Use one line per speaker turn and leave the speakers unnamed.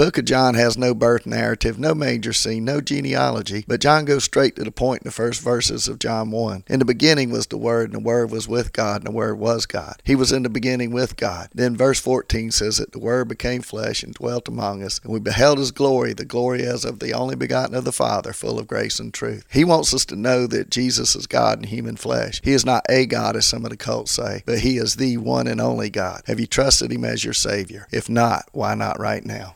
book of John has no birth narrative, no manger scene, no genealogy, but John goes straight to the point in the first verses of John 1. In the beginning was the Word, and the Word was with God, and the Word was God. He was in the beginning with God. Then verse 14 says that the Word became flesh and dwelt among us, and we beheld his glory, the glory as of the only begotten of the Father, full of grace and truth. He wants us to know that Jesus is God in human flesh. He is not a God, as some of the cults say, but he is the one and only God. Have you trusted him as your Savior? If not, why not right now?